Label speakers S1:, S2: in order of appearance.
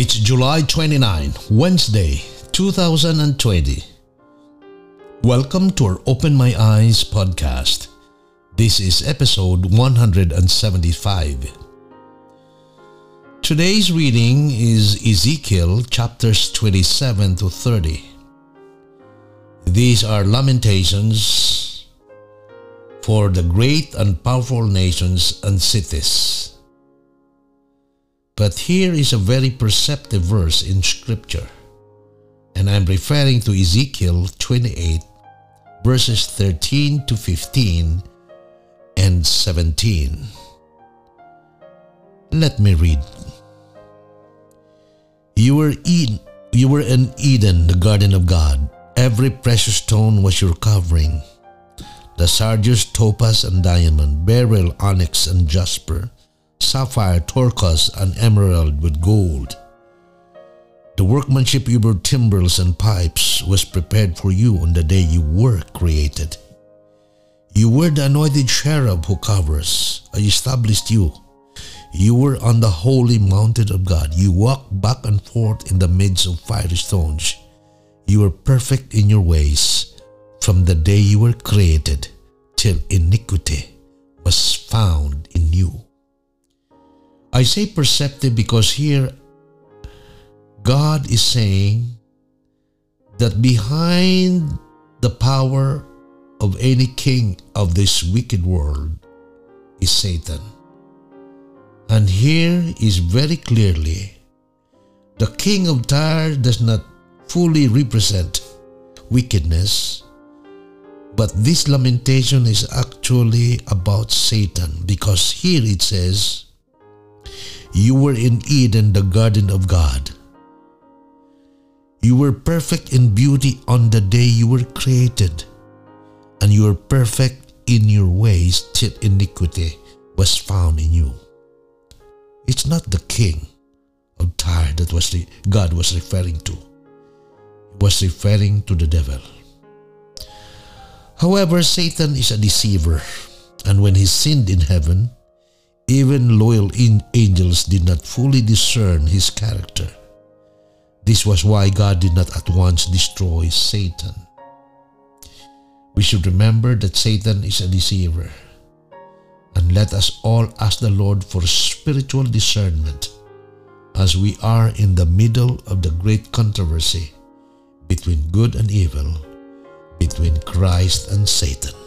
S1: It's July 29, Wednesday, 2020. Welcome to our Open My Eyes podcast. This is episode 175. Today's reading is Ezekiel chapters 27 to 30. These are lamentations for the great and powerful nations and cities. But here is a very perceptive verse in Scripture, and I'm referring to Ezekiel 28, verses 13 to 15 and 17. Let me read. You were Eden, you were in Eden, the garden of God. Every precious stone was your covering. The sardius, topaz, and diamond, beryl, onyx, and jasper sapphire, turquoise, and emerald with gold. The workmanship your timbrels and pipes was prepared for you on the day you were created. You were the anointed cherub who covers. I established you. You were on the holy mountain of God. You walked back and forth in the midst of fiery stones. You were perfect in your ways from the day you were created till iniquity was found in you. I say perceptive because here God is saying that behind the power of any king of this wicked world is Satan. And here is very clearly the king of Tyre does not fully represent wickedness, but this lamentation is actually about Satan because here it says, you were in Eden, the garden of God. You were perfect in beauty on the day you were created, and you were perfect in your ways till iniquity was found in you. It's not the king of Tyre that was God was referring to. He was referring to the devil. However, Satan is a deceiver, and when he sinned in heaven, even loyal angels did not fully discern his character. This was why God did not at once destroy Satan. We should remember that Satan is a deceiver. And let us all ask the Lord for spiritual discernment as we are in the middle of the great controversy between good and evil, between Christ and Satan.